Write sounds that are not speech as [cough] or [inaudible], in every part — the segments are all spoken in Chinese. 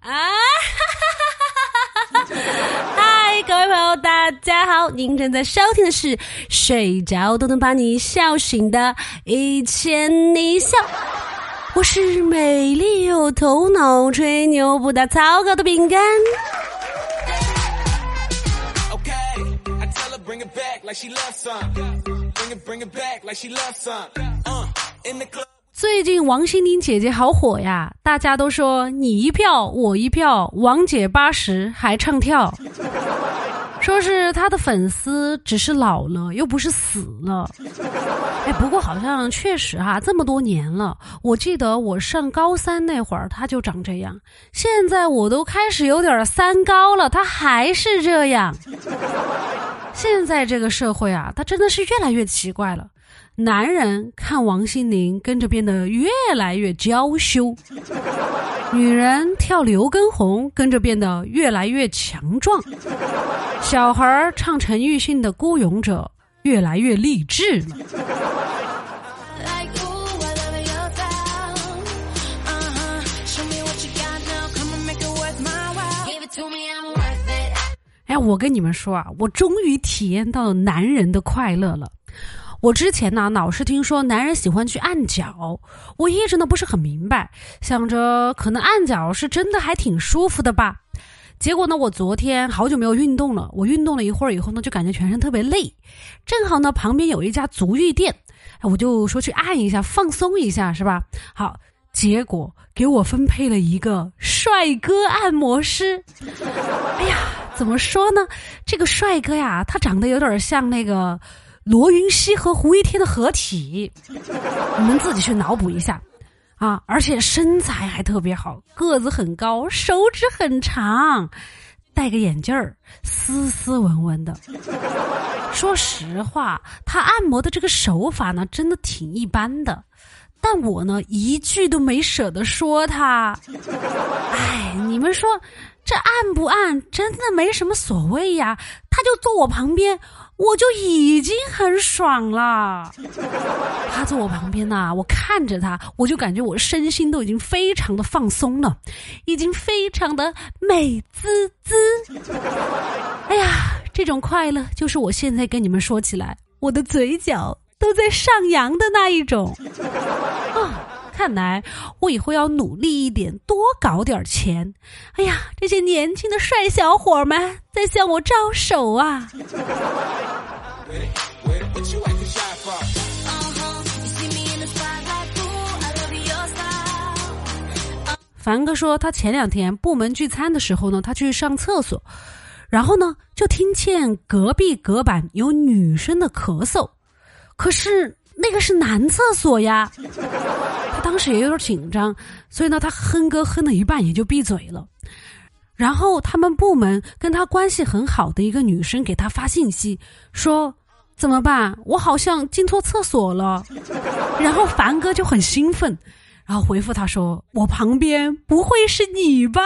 啊！[laughs] 嗨，各位朋友，大家好！您正在收听的是《睡着都能把你笑醒的一千你笑》，我是美丽有头脑、吹牛不打草稿的饼干。最近王心凌姐姐好火呀，大家都说你一票我一票，王姐八十还唱跳，[laughs] 说是她的粉丝只是老了，又不是死了。哎，不过好像确实哈，这么多年了，我记得我上高三那会儿她就长这样，现在我都开始有点三高了，她还是这样。现在这个社会啊，它真的是越来越奇怪了。男人看王心凌跟着变得越来越娇羞，[laughs] 女人跳刘畊宏跟着变得越来越强壮，小孩唱陈奕迅的《孤勇者》越来越励志了。哎，我跟你们说啊，我终于体验到了男人的快乐了。我之前呢，老是听说男人喜欢去按脚，我一直呢不是很明白，想着可能按脚是真的还挺舒服的吧。结果呢，我昨天好久没有运动了，我运动了一会儿以后呢，就感觉全身特别累。正好呢，旁边有一家足浴店，我就说去按一下，放松一下，是吧？好，结果给我分配了一个帅哥按摩师。哎呀，怎么说呢？这个帅哥呀，他长得有点像那个。罗云熙和胡一天的合体，你们自己去脑补一下啊！而且身材还特别好，个子很高，手指很长，戴个眼镜儿，斯斯文文的。说实话，他按摩的这个手法呢，真的挺一般的，但我呢一句都没舍得说他。哎，你们说这按不按，真的没什么所谓呀？他就坐我旁边。我就已经很爽了，他坐我旁边呐，我看着他，我就感觉我身心都已经非常的放松了，已经非常的美滋滋。哎呀，这种快乐就是我现在跟你们说起来，我的嘴角都在上扬的那一种 [laughs] 啊。看来我以后要努力一点，多搞点钱。哎呀，这些年轻的帅小伙们在向我招手啊！凡哥说，他前两天部门聚餐的时候呢，他去上厕所，然后呢，就听见隔壁隔板有女生的咳嗽，可是那个是男厕所呀。他当时也有点紧张，所以呢，他哼歌哼了一半也就闭嘴了。然后他们部门跟他关系很好的一个女生给他发信息说：“怎么办？我好像进错厕所了。”然后凡哥就很兴奋，然后回复他说：“我旁边不会是你吧？”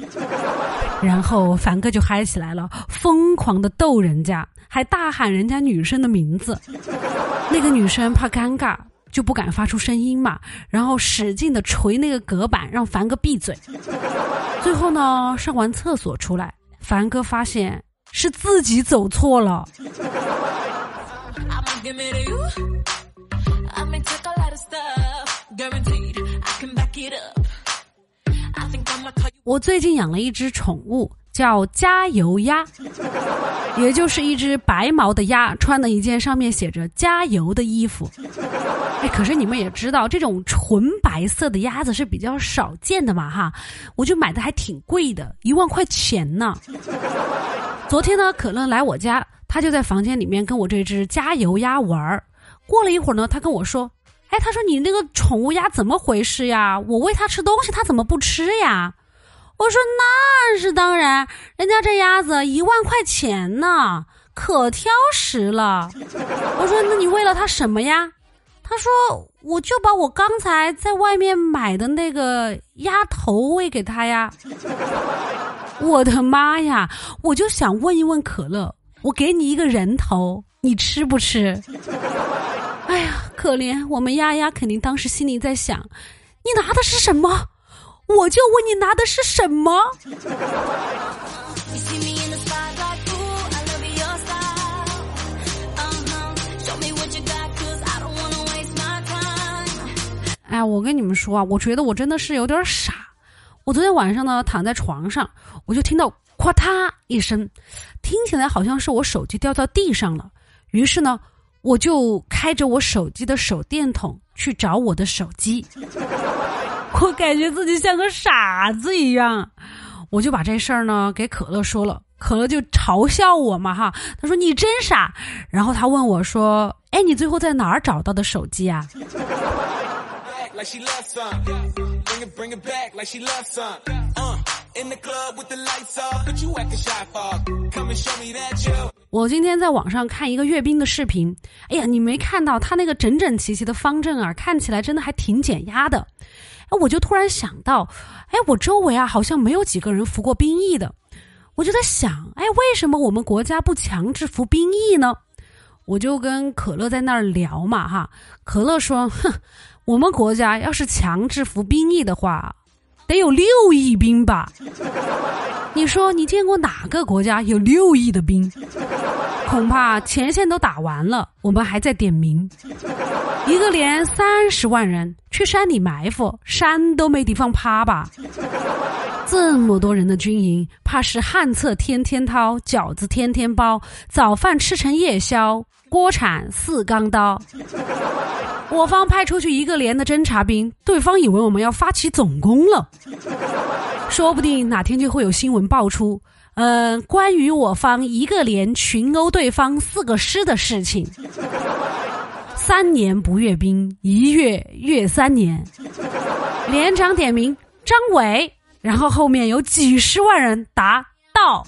[laughs] 然后凡哥就嗨起来了，疯狂的逗人家，还大喊人家女生的名字。那个女生怕尴尬。就不敢发出声音嘛，然后使劲的捶那个隔板，让凡哥闭嘴。最后呢，上完厕所出来，凡哥发现是自己走错了。我最近养了一只宠物。叫加油鸭，也就是一只白毛的鸭，穿了一件上面写着“加油”的衣服。哎，可是你们也知道，这种纯白色的鸭子是比较少见的嘛，哈，我就买的还挺贵的，一万块钱呢。昨天呢，可乐来我家，他就在房间里面跟我这只加油鸭玩儿。过了一会儿呢，他跟我说：“哎，他说你那个宠物鸭怎么回事呀？我喂它吃东西，它怎么不吃呀？”我说那是当然，人家这鸭子一万块钱呢，可挑食了。我说那你喂了它什么呀？他说我就把我刚才在外面买的那个鸭头喂给他呀。我的妈呀！我就想问一问可乐，我给你一个人头，你吃不吃？[laughs] 哎呀，可怜我们丫丫肯定当时心里在想，你拿的是什么？我就问你拿的是什么？哎，我跟你们说啊，我觉得我真的是有点傻。我昨天晚上呢，躺在床上，我就听到咔嗒一声，听起来好像是我手机掉到地上了。于是呢，我就开着我手机的手电筒去找我的手机。我感觉自己像个傻子一样，我就把这事儿呢给可乐说了，可乐就嘲笑我嘛哈，他说你真傻。然后他问我说：“哎，你最后在哪儿找到的手机啊？”我今天在网上看一个阅兵的视频，哎呀，你没看到他那个整整齐齐的方阵啊，看起来真的还挺减压的。哎，我就突然想到，哎，我周围啊好像没有几个人服过兵役的，我就在想，哎，为什么我们国家不强制服兵役呢？我就跟可乐在那儿聊嘛，哈，可乐说，哼，我们国家要是强制服兵役的话，得有六亿兵吧？[laughs] 你说你见过哪个国家有六亿的兵？恐怕前线都打完了，我们还在点名。一个连三十万人去山里埋伏，山都没地方趴吧？这么多人的军营，怕是旱厕天天掏，饺子天天包，早饭吃成夜宵，锅铲四钢刀。我方派出去一个连的侦察兵，对方以为我们要发起总攻了，说不定哪天就会有新闻爆出。嗯，关于我方一个连群殴对方四个师的事情，三年不阅兵，一阅阅三年。连长点名张伟，然后后面有几十万人答到。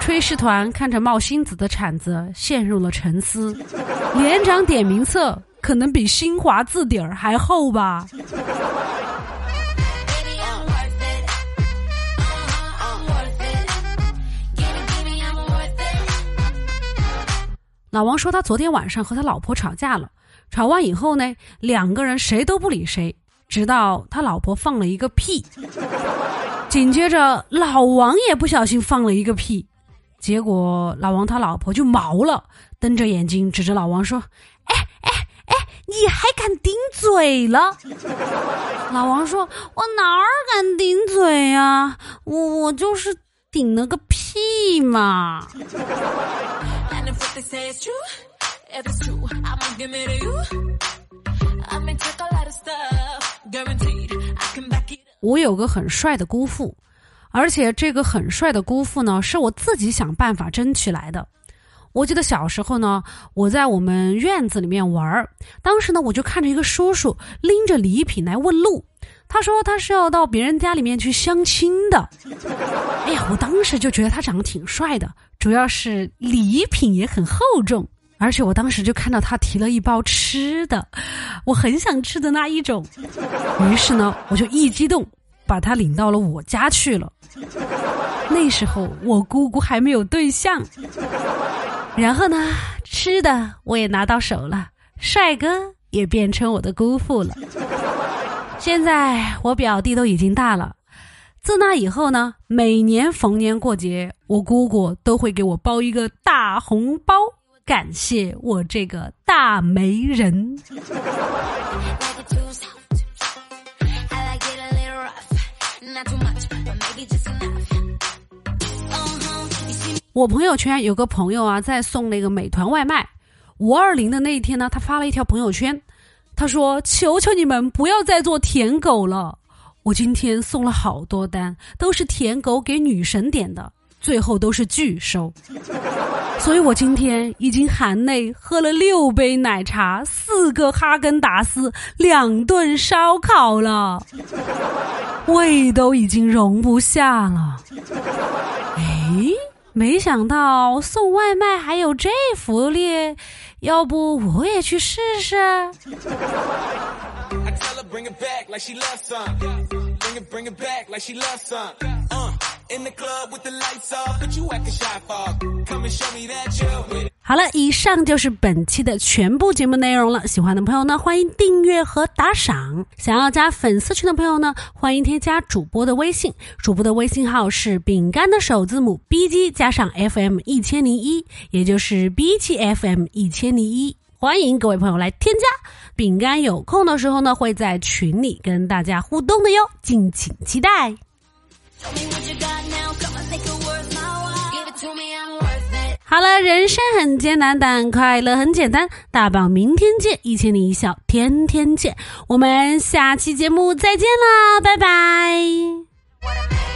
炊事团看着冒星子的铲子，陷入了沉思。连长点名册可能比新华字典儿还厚吧。老王说他昨天晚上和他老婆吵架了，吵完以后呢，两个人谁都不理谁，直到他老婆放了一个屁，紧接着老王也不小心放了一个屁，结果老王他老婆就毛了，瞪着眼睛指着老王说：“哎哎哎，你还敢顶嘴了？”老王说：“我哪儿敢顶嘴呀？我我就是顶了个屁屁嘛。”我有个很帅的姑父，而且这个很帅的姑父呢，是我自己想办法争取来的。我记得小时候呢，我在我们院子里面玩儿，当时呢，我就看着一个叔叔拎着礼品来问路。他说他是要到别人家里面去相亲的。哎呀，我当时就觉得他长得挺帅的。主要是礼品也很厚重，而且我当时就看到他提了一包吃的，我很想吃的那一种。于是呢，我就一激动，把他领到了我家去了。那时候我姑姑还没有对象，然后呢，吃的我也拿到手了，帅哥也变成我的姑父了。现在我表弟都已经大了。自那以后呢，每年逢年过节，我姑姑都会给我包一个大红包，感谢我这个大媒人。我朋友圈有个朋友啊，在送那个美团外卖，五二零的那一天呢，他发了一条朋友圈，他说：“求求你们不要再做舔狗了。”我今天送了好多单，都是舔狗给女神点的，最后都是拒收。所以我今天已经含泪喝了六杯奶茶、四个哈根达斯、两顿烧烤了，胃都已经容不下了。哎，没想到送外卖还有这福利，要不我也去试试？好了，以上就是本期的全部节目内容了。喜欢的朋友呢，欢迎订阅和打赏。想要加粉丝群的朋友呢，欢迎添加主播的微信，主播的微信号是饼干的首字母 B G 加上 F M 一千零一，也就是 B G F M 一千零一。欢迎各位朋友来添加。饼干有空的时候呢，会在群里跟大家互动的哟，敬请期待。好了，人生很艰难，但快乐很简单。大宝，明天见，一千零一笑，天天见。我们下期节目再见啦，拜拜。